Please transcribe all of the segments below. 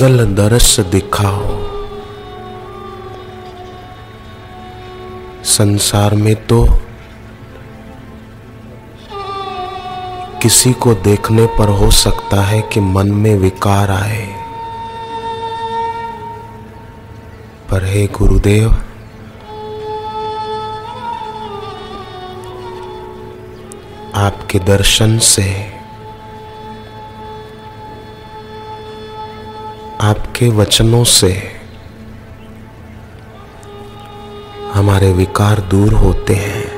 मंगल दरस दिखाओ संसार में तो किसी को देखने पर हो सकता है कि मन में विकार आए। पर हे गुरुदेव, आपके दर्शन से आपके वचनों से हमारे विकार दूर होते हैं।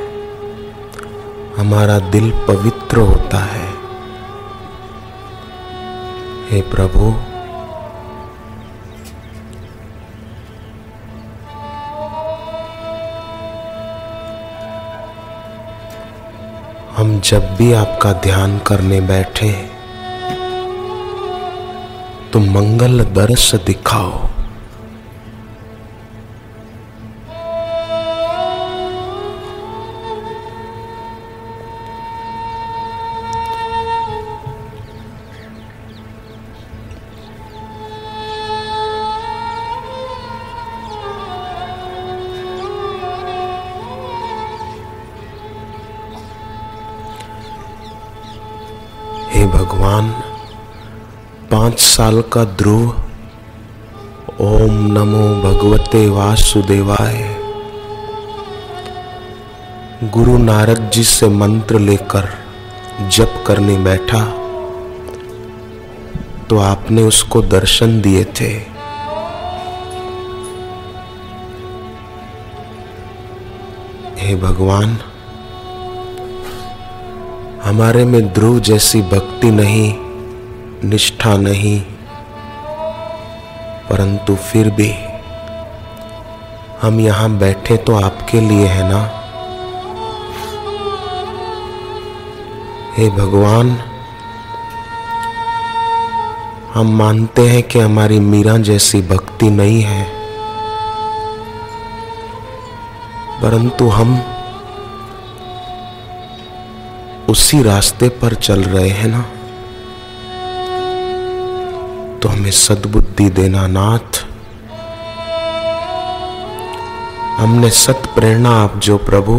हमारा दिल पवित्र होता है। हे प्रभु, हम जब भी आपका ध्यान करने बैठे तो मंगल दर्श दिखाओ। साल का ध्रुव। ओम नमो भगवते वासुदेवाय। गुरु नारद जी से मंत्र लेकर जप करने बैठा तो आपने उसको दर्शन दिए थे। हे भगवान, हमारे में ध्रुव जैसी भक्ति नहीं निष्ठा नहीं, परंतु फिर भी हम यहाँ बैठे तो आपके लिए है ना? हे भगवान, हम मानते हैं कि हमारी मीरा जैसी भक्ति नहीं है, परंतु हम उसी रास्ते पर चल रहे हैं ना? सद्बुद्धि देना नाथ हमने सत प्रेरणा आप जो प्रभु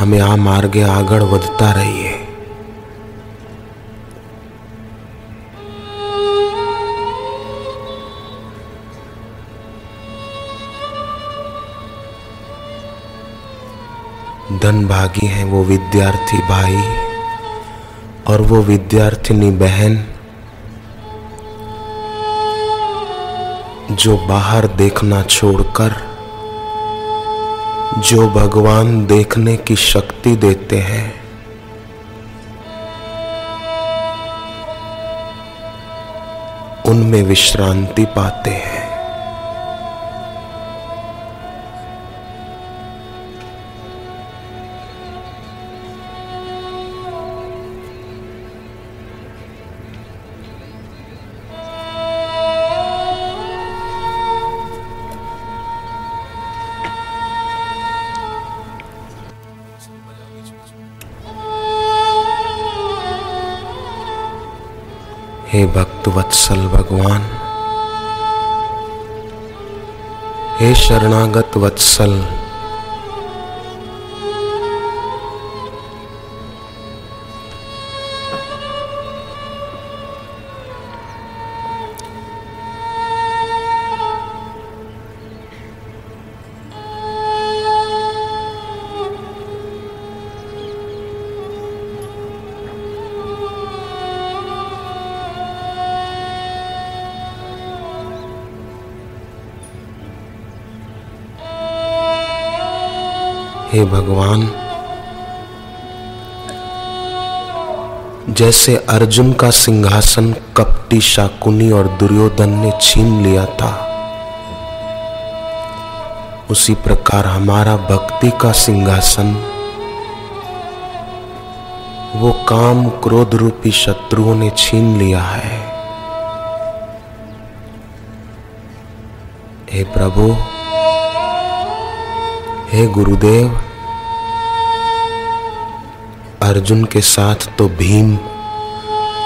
हमें आ मार्गे આગળ વધતા રહીએ धन भागी हैं वो विद्यार्थी भाई और वो विद्यार्थिनी बहन जो बाहर देखना छोड़कर, जो भगवान देखने की शक्ति देते हैं, उनमें विश्रांति पाते हैं। हे भक्त वत्सल भगवान हे शरणागत वत्सल हे भगवान, जैसे अर्जुन का सिंहासन कपटी शाकुनी और दुर्योधन ने छीन लिया था, उसी प्रकार हमारा भक्ति का सिंहासन, वो काम क्रोध रूपी शत्रुओं ने छीन लिया है। हे प्रभु हे गुरुदेव, अर्जुन के साथ तो भीम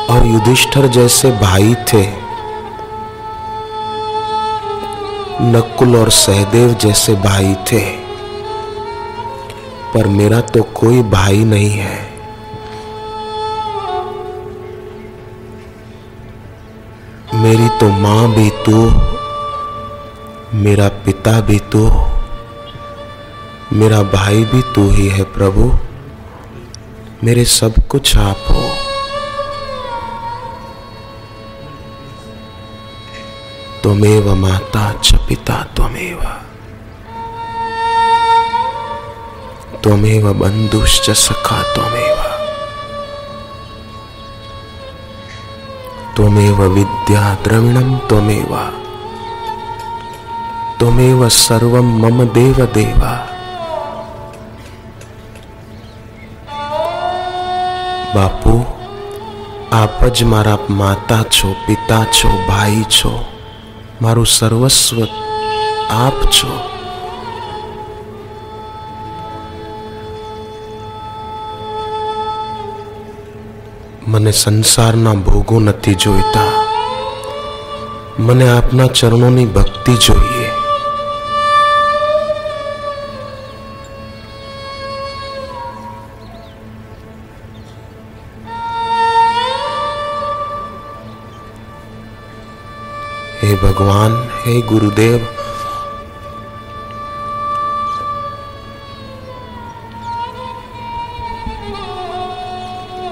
और युधिष्ठर जैसे भाई थे। नकुल और सहदेव जैसे भाई थे। पर मेरा तो कोई भाई नहीं है। मेरी तो माँ भी तू, मेरा पिता भी तू। मेरा भाई भी तू ही है प्रभु। मेरे सब कुछ आप हो। त्वमेव माता च पिता त्वमेव। त्वमेव बंधुश्च सखा त्वमेव। त्वमेव विद्या द्रविणम त्वमेव। त्वमेव सर्वम मम देव देवा બાપુ, આપ જ મારા માતા છો, પિતા છો, ભાઈ છો, મારું સર્વસ્વ આપ છો. મને સંસારના ભોગો નથી જોઈતા. મને આપના ચરણોની ભક્તિ જોઈએ. हे भगवान हे गुरुदेव।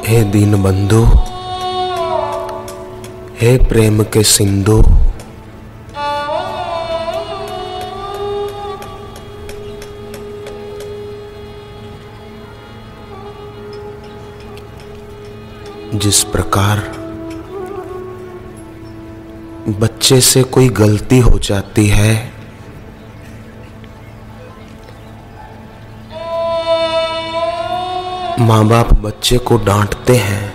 हे दीन बंधु हे प्रेम के सिंधु जिस प्रकार बच्चे से कोई गलती हो जाती है? माँ बाप बच्चे को डांटते हैं।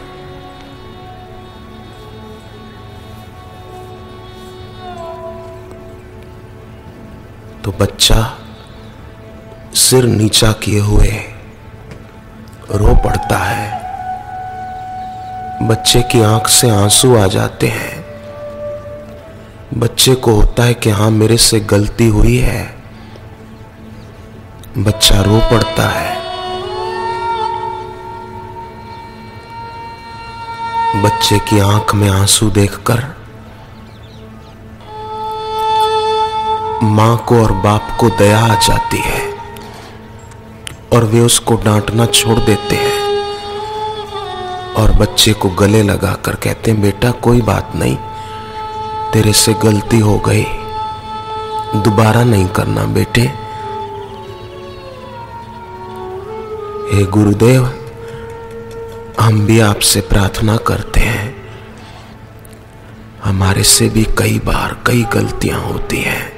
तो बच्चा सिर नीचा किए हुए रो पड़ता है। बच्चे की आँख से आँसू आ जाते हैं। बच्चे को होता है कि हाँ मेरे से गलती हुई है। बच्चा रो पड़ता है। बच्चे की आँख में आँसू देखकर माँ को और बाप को दया आ जाती है और वे उसको डांटना छोड़ देते हैं और बच्चे को गले लगाकर कहते हैं, बेटा, कोई बात नहीं तेरे से गलती हो गई। दोबारा नहीं करना बेटे। हे गुरुदेव, हम भी आपसे प्रार्थना करते हैं। हमारे से भी कई बार कई गलतियाँ होती हैं।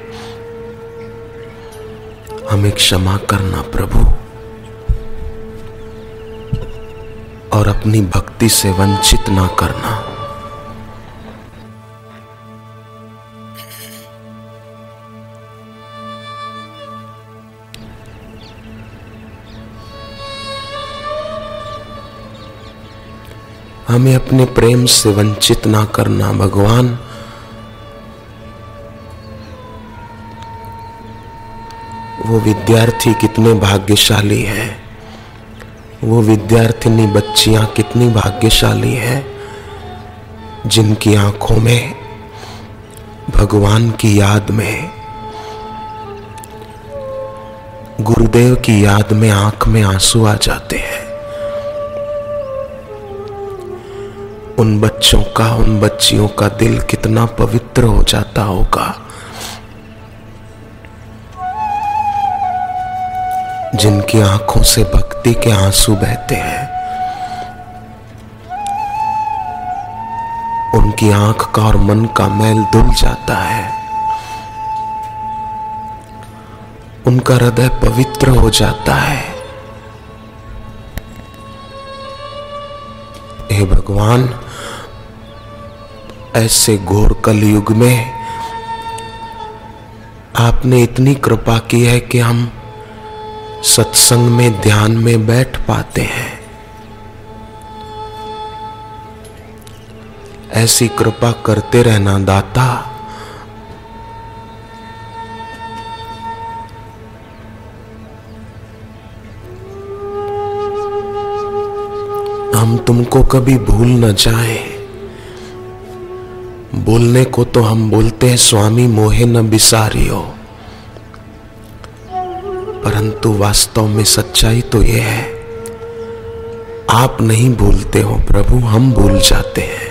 हमें क्षमा करना प्रभु। और अपनी भक्ति से वंचित ना करना। हमें अपने प्रेम से वंचित ना करना, भगवान। वो विद्यार्थी कितने भाग्यशाली है। वो विद्यार्थिनी बच्चियाँ कितनी भाग्यशाली हैं, जिनकी आँखों में, भगवान की याद में, गुरुदेव की याद में आँख में आँसू आ जाते हैं। उन बच्चों का, उन बच्चियों का दिल कितना पवित्र हो जाता होगा। जिनकी आँखों से भक्ति के आँसू बहते हैं, उनकी आँख का और मन का मैल धुल जाता है। उनका हृदय पवित्र हो जाता है। हे भगवान ऐसे घोर कलयुग में आपने इतनी कृपा की है कि हम सत्संग में, ध्यान में बैठ पाते हैं। ऐसी कृपा करते रहना दाता। हम तुमको कभी भूल न जाए। बोलने को तो हम बोलते हैं स्वामी मोहे न बिसारियो परंतु वास्तव में सच्चाई तो यह है आप नहीं भूलते हो प्रभु हम भूल जाते हैं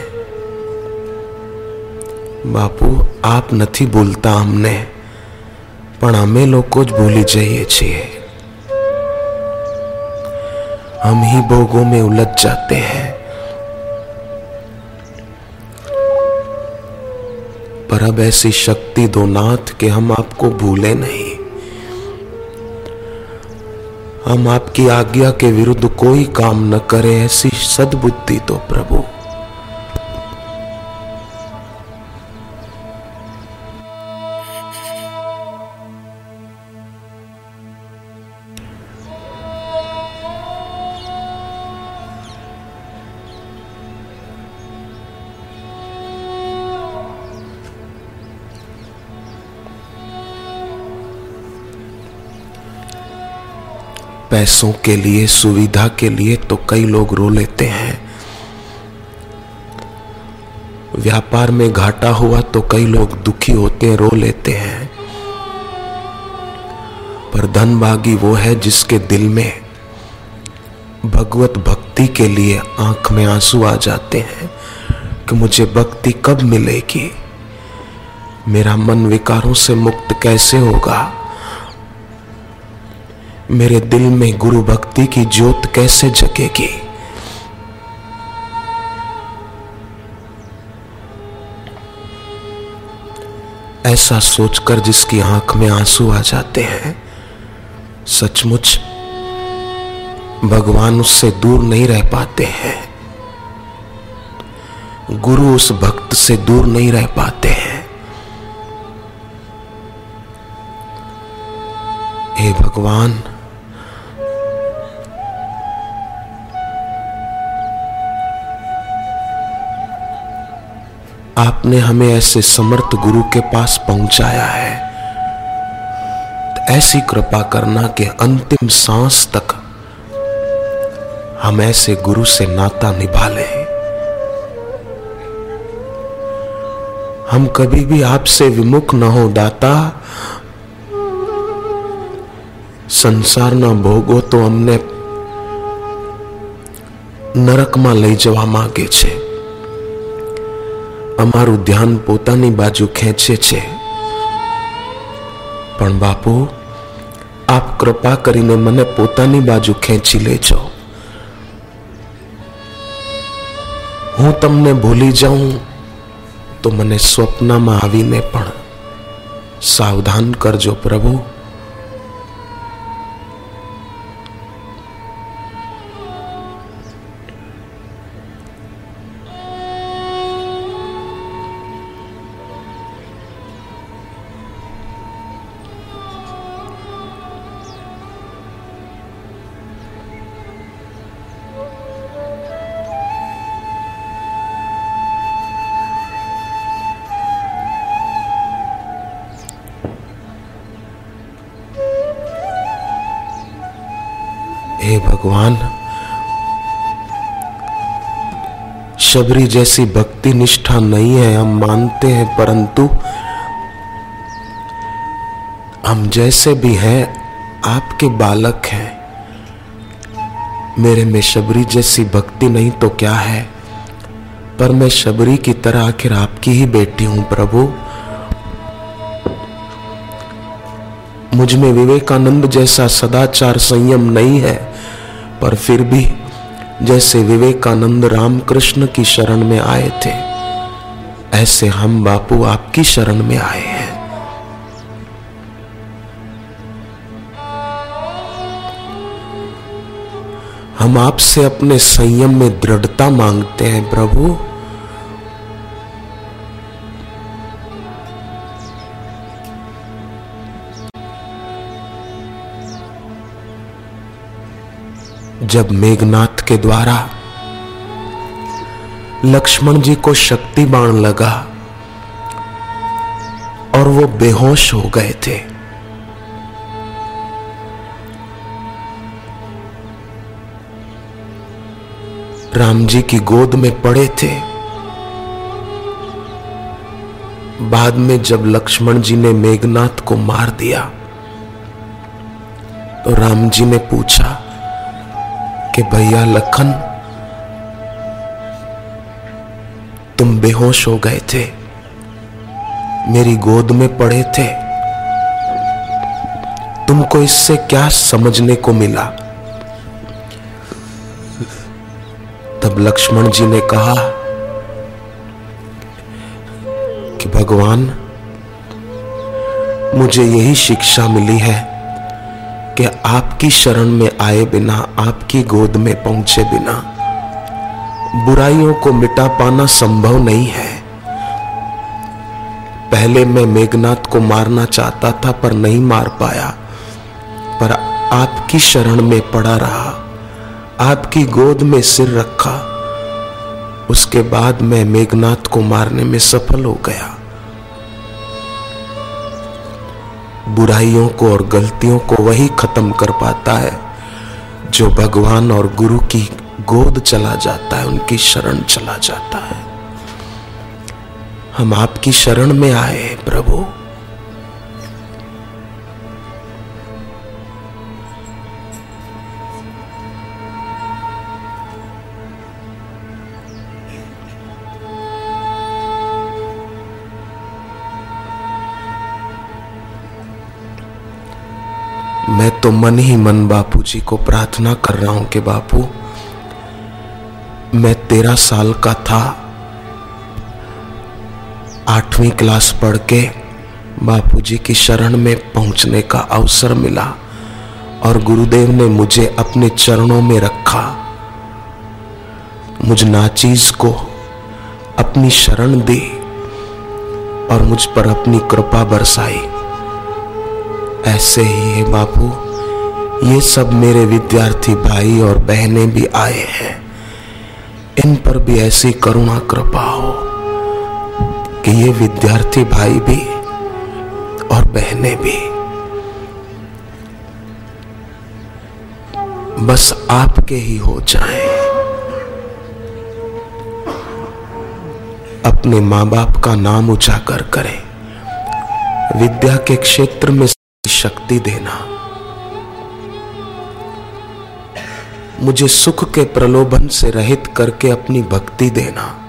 બાપુ આપ નથી ભૂલતા અમને પણ અમે લોકો જ ભૂલી જઈએ છીએ हम ही भोगों में उलझ जाते हैं पर अब ऐसी शक्ति दो नाथ के हम आपको भूले नहीं। हम आपकी आज्ञा के विरुद्ध कोई काम न करें, ऐसी सद्बुद्धि तो प्रभु। पैसों के लिए, सुविधा के लिए तो कई लोग रो लेते हैं। व्यापार में घाटा हुआ तो कई लोग दुखी होते हैं रो लेते हैं। पर धनभागी वो है जिसके दिल में भगवत भक्ति के लिए आँख में आँसू आ जाते हैं कि मुझे भक्ति कब मिलेगी? मेरा मन विकारों से मुक्त कैसे होगा? मेरे दिल में गुरु भक्ति की ज्योत कैसे जगेगी? ऐसा सोचकर जिसकी आँख में आँसू आ जाते हैं, सचमुच भगवान उससे दूर नहीं रह पाते हैं। गुरु उस भक्त से दूर नहीं रह पाते हैं। हे भगवान आपने हमें ऐसे समर्थ गुरु के पास पहुंचाया है तो ऐसी कृपा करना कि अंतिम सांस तक हम ऐसे गुरु से नाता निभा लें हम कभी भी आपसे विमुख न हो दाता સંસાર ના ભોગો તો અમને નરકમાં લઈ જવા માંગે છે અમારું ધ્યાન પોતાની બાજુ ખેંચે છે. પણ બાપુ, આપ કૃપા કરીને મને પોતાની બાજુ ખેંચી લેજો. હું તમને ભૂલી જાઉં તો મને સ્વપ્નમાં આવીને પણ સાવધાન કરજો પ્રભુ. हे भगवान, शबरी जैसी भक्ति निष्ठा नहीं है, हम मानते हैं, परंतु हम जैसे भी हैं, आपके बालक हैं। मेरे में शबरी जैसी भक्ति नहीं तो क्या है? पर मैं शबरी की तरह आखिर आपकी ही बेटी हूँ, प्रभु। मुझमें विवेकानंद जैसा सदाचार संयम नहीं है। पर फिर भी जैसे विवेकानंद रामकृष्ण की शरण में आए थे, ऐसे हम बापू आपकी शरण में आए हैं। हम आपसे अपने संयम में दृढ़ता मांगते हैं प्रभु। जब मेघनाथ के द्वारा लक्ष्मण जी को शक्ति बाण लगा और वो बेहोश हो गए थे। राम जी की गोद में पड़े थे। बाद में जब लक्ष्मण जी ने मेघनाथ को मार दिया तो राम जी ने पूछा कि भैया लखन, तुम बेहोश हो गए थे। मेरी गोद में पड़े थे। तुमको इससे क्या समझने को मिला? तब लक्ष्मण जी ने कहा कि, भगवान, मुझे यही शिक्षा मिली है। कि आपकी शरण में आए बिना, आपकी गोद में पहुँचे बिना, बुराइयों को मिटा पाना संभव नहीं है। पहले मैं मेघनाथ को मारना चाहता था, पर नहीं मार पाया। पर आपकी शरण में पड़ा रहा, आपकी गोद में सिर रखा। उसके बाद मैं मेघनाथ को मारने में सफल हो गया। बुराइयों को और गलतियों को वही खत्म कर पाता है, जो भगवान और गुरु की गोद चला जाता है, उनकी शरण चला जाता है। हम आपकी शरण में आए प्रभु। तो मन ही मन बापू जी को प्रार्थना कर रहा हूँ कि बापू, मैं तेरह साल का था। आठवीं क्लास पढ़ के बापू जी की शरण में पहुँचने का अवसर मिला और गुरुदेव ने मुझे अपने चरणों में रखा। मुझ नाचीज को अपनी शरण दी और मुझ पर अपनी कृपा बरसाई। ऐसे ही है बापू। ये सब मेरे विद्यार्थी भाई और बहनें भी आए हैं। इन पर भी ऐसी करुणा कृपा हो कि ये विद्यार्थी भाई भी और बहनें भी। बस आपके ही हो जाएँ। अपने माँ बाप का नाम उजागर करें। विद्या के क्षेत्र में शक्ति देना। मुझे सुख के प्रलोभन से रहित करके अपनी भक्ति देना।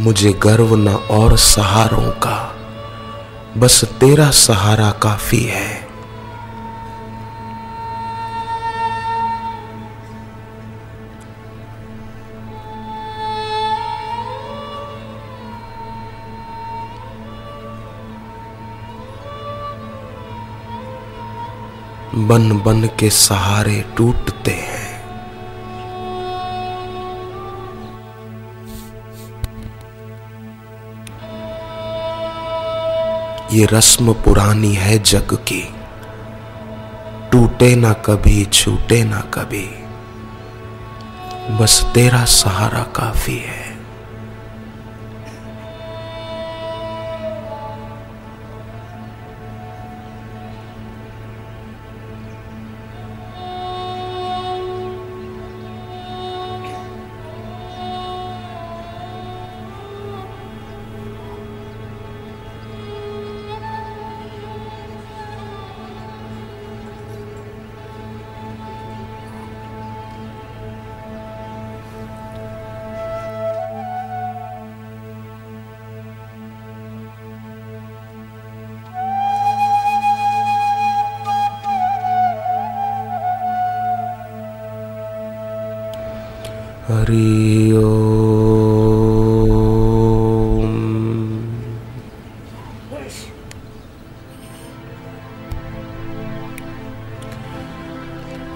मुझे गर्व न और सहारों का। बस तेरा सहारा काफ़ी है। बन बन के सहारे टूटते हैं। ये रस्म पुरानी है जग की। टूटे ना कभी, छूटे ना कभी। बस तेरा सहारा काफ़ी है। हरि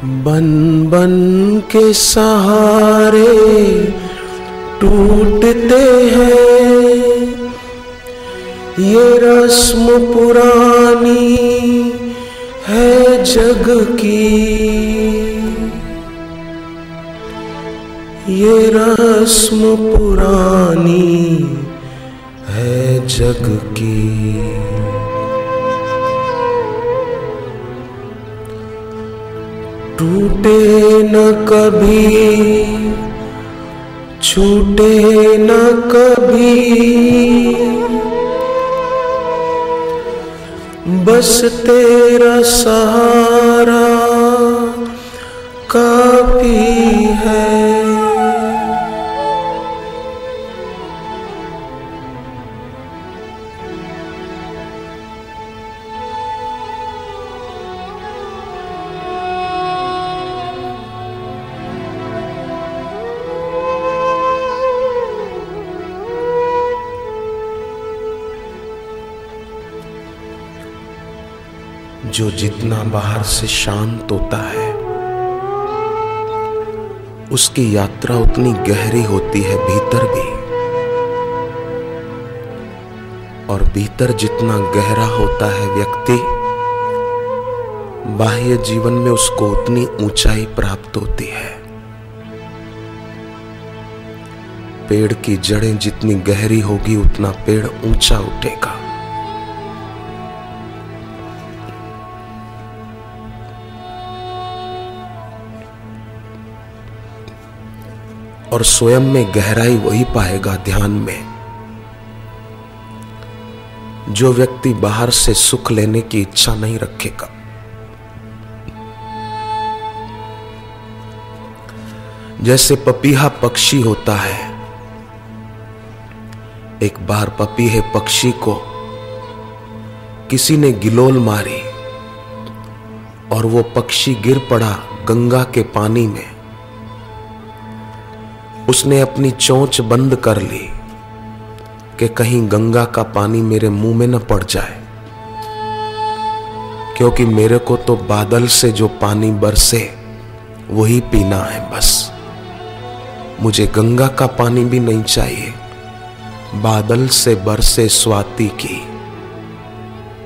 बन बन के सहारे टूटते हैं। ये रस्म पुरानी है जग की। ये रस्म पुरानी है जग की। टूटे न कभी, छूटे न कभी। बस तेरा सहारा काफ़ी है। जो जितना बाहर से शांत होता है, उसकी यात्रा उतनी गहरी होती है भीतर भी। और भीतर जितना गहरा होता है व्यक्ति, बाह्य जीवन में उसको उतनी ऊंचाई प्राप्त होती है। पेड़ की जड़ें जितनी गहरी होगी, उतना पेड़ ऊँचा उठेगा। और स्वयं में गहराई वही पाएगा ध्यान में। जो व्यक्ति बाहर से सुख लेने की इच्छा नहीं रखेगा। जैसे पपीहा पक्षी होता है, एक बार पपीहे पक्षी को किसी ने गिलोल मारी और वो पक्षी गिर पड़ा गंगा के पानी में। उसने अपनी चोंच बंद कर ली कि कहीं गंगा का पानी मेरे मुँह में न पड़ जाए। क्योंकि मेरे को तो बादल से जो पानी बरसे, वही पीना है बस। मुझे गंगा का पानी भी नहीं चाहिए। बादल से बरसे स्वाति की।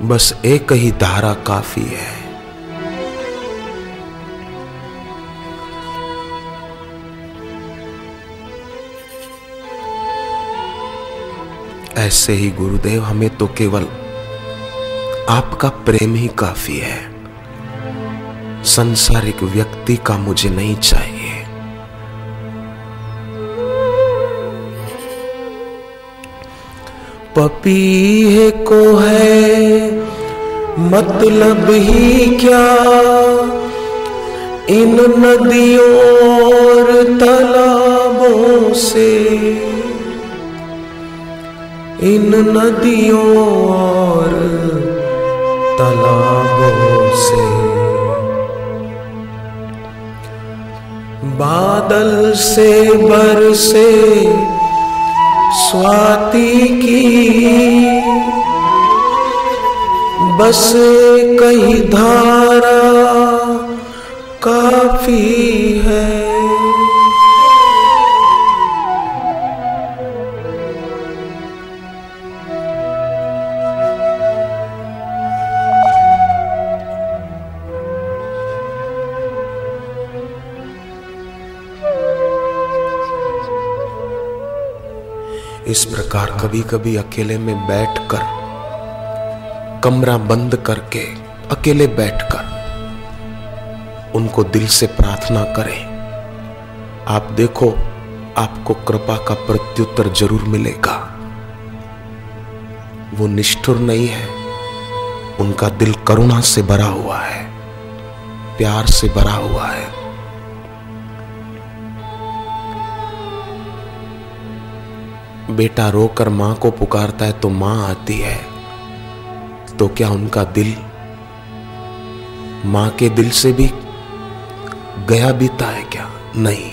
बस एक ही धारा काफ़ी है। ऐसे ही गुरुदेव, हमें तो केवल आपका प्रेम ही काफ़ी है। संसारिक व्यक्ति का मुझे नहीं चाहिए। पपीहे को है मतलब ही क्या? इन नदियों और तालाबों से इन नदियों और तालाबों से। बादल से बरसे स्वाति की। बस कही धारा काफ़ी है। इस प्रकार कभी कभी अकेले में बैठकर, कमरा बंद करके अकेले बैठकर उनको दिल से प्रार्थना करें। आप देखो, आपको कृपा का प्रत्युत्तर ज़रूर मिलेगा। वो निष्ठुर नहीं है। उनका दिल करुणा से भरा हुआ है, प्यार से भरा हुआ है। बेटा रोकर माँ को पुकारता है तो माँ आती है। तो क्या उनका दिल माँ के दिल से भी गया बीता है क्या? नहीं।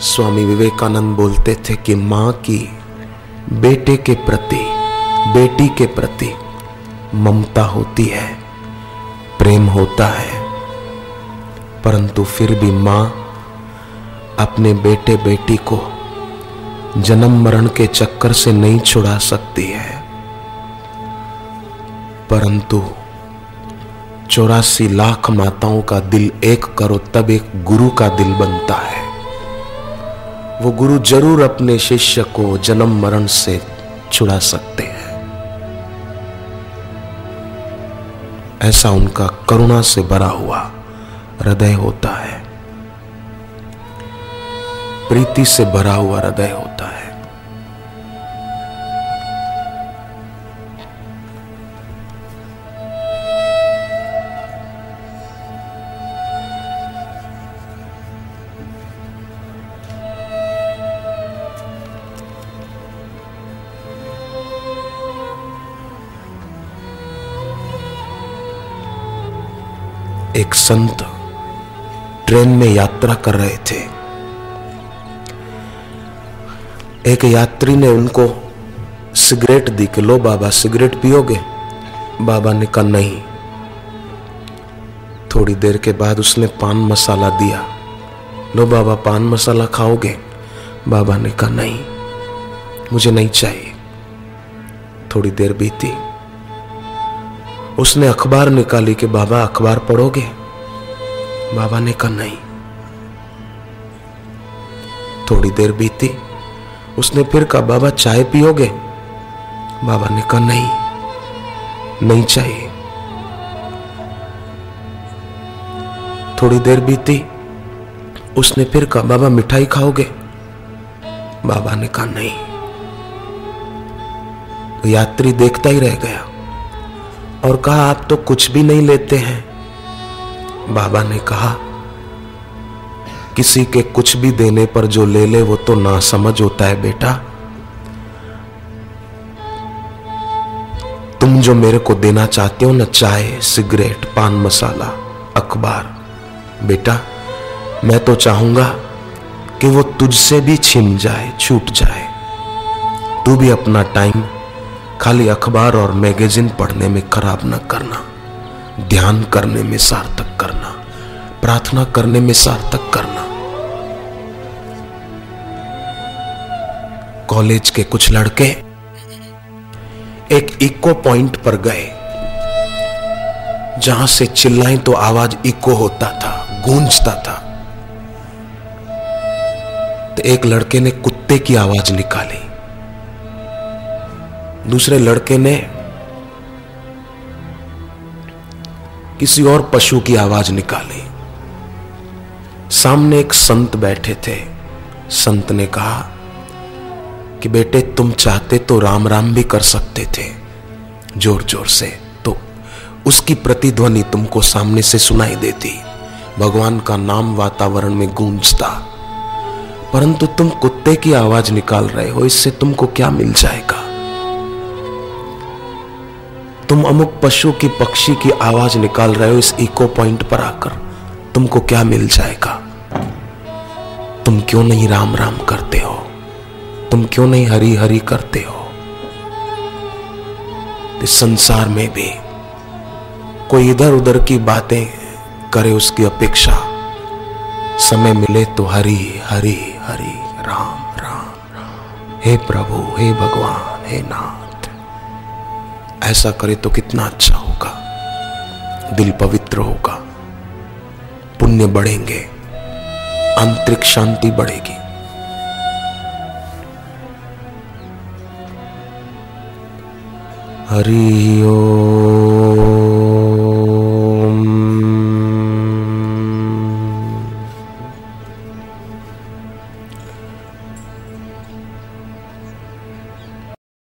स्वामी विवेकानंद बोलते थे कि माँ की बेटे के प्रति, बेटी के प्रति ममता होती है, प्रेम होता है। परंतु फिर भी माँ अपने बेटे बेटी को जन्म मरण के चक्कर से नहीं छुड़ा सकती है। परंतु चौरासी लाख माताओं का दिल एक करो, तब एक गुरु का दिल बनता है। वो गुरु ज़रूर अपने शिष्य को जन्म मरण से छुड़ा सकते हैं। ऐसा उनका करुणा से भरा हुआ हृदय होता है। प्रीति से भरा हुआ हृदय होता है। एक संत ट्रेन में यात्रा कर रहे थे। एक यात्री ने उनको सिगरेट दी कि लो बाबा, सिगरेट पियोगे? बाबा ने कहा, नहीं। थोड़ी देर के बाद उसने पान मसाला दिया। लो बाबा, पान मसाला खाओगे? बाबा ने कहा, नहीं, मुझे नहीं चाहिए। थोड़ी देर बीती। उसने अखबार निकाली कि, बाबा, अखबार पढ़ोगे? बाबा ने कहा, नहीं। थोड़ी देर बीती। उसने फिर कहा, बाबा, चाय पियोगे? बाबा ने कहा, नहीं नहीं चाहिए। थोड़ी देर बीती, उसने फिर कहा, बाबा, मिठाई खाओगे? बाबा ने कहा, नहीं। तो यात्री देखता ही रह गया और कहा, आप तो कुछ भी नहीं लेते हैं। बाबा ने कहा किसी के कुछ भी देने पर जो ले ले, वो तो ना समझ होता है बेटा। तुम जो मेरे को देना चाहते हो ना, चाय, सिगरेट, पान मसाला, अखबार। बेटा, मैं तो चाहूँगा कि वो तुझसे भी छिन जाए, छूट जाए। तू भी अपना टाइम खाली अखबार और मैगजीन पढ़ने में खराब न करना, ध्यान करने में सार्थक करना। प्रार्थना करने में सार्थक करना। कॉलेज के कुछ लड़के एक इको पॉइंट पर गए, जहाँ से चिल्लाएँ तो आवाज़ इको होता था, गूंजता था। तो एक लड़के ने कुत्ते की आवाज़ निकाली। दूसरे लड़के ने किसी और पशु की आवाज़ निकाली। सामने एक संत बैठे थे। संत ने कहा, कि बेटे, तुम चाहते तो राम राम भी कर सकते थे ज़ोर ज़ोर से। तो उसकी प्रतिध्वनि तुमको सामने से सुनाई देती। भगवान का नाम वातावरण में गूंजता। परंतु तुम कुत्ते की आवाज़ निकाल रहे हो, इससे तुमको क्या मिल जाएगा? तुम अमुक पशु की पक्षी की आवाज़ निकाल रहे हो, इस इको पॉइंट पर आकर। तुमको क्या मिल जाएगा? तुम क्यों नहीं राम राम करते हो? तुम क्यों नहीं हरी हरी करते हो? इस संसार में भी कोई इधर उधर की बातें करे उसकी अपेक्षा। समय मिले तो हरी हरी हरी राम राम, हे प्रभु हे भगवान हे नाथ। ऐसा करे तो कितना अच्छा होगा। दिल पवित्र होगा। पुण्य बढ़ेंगे। आंतरिक शांति बढ़ेगी। हरि ओ।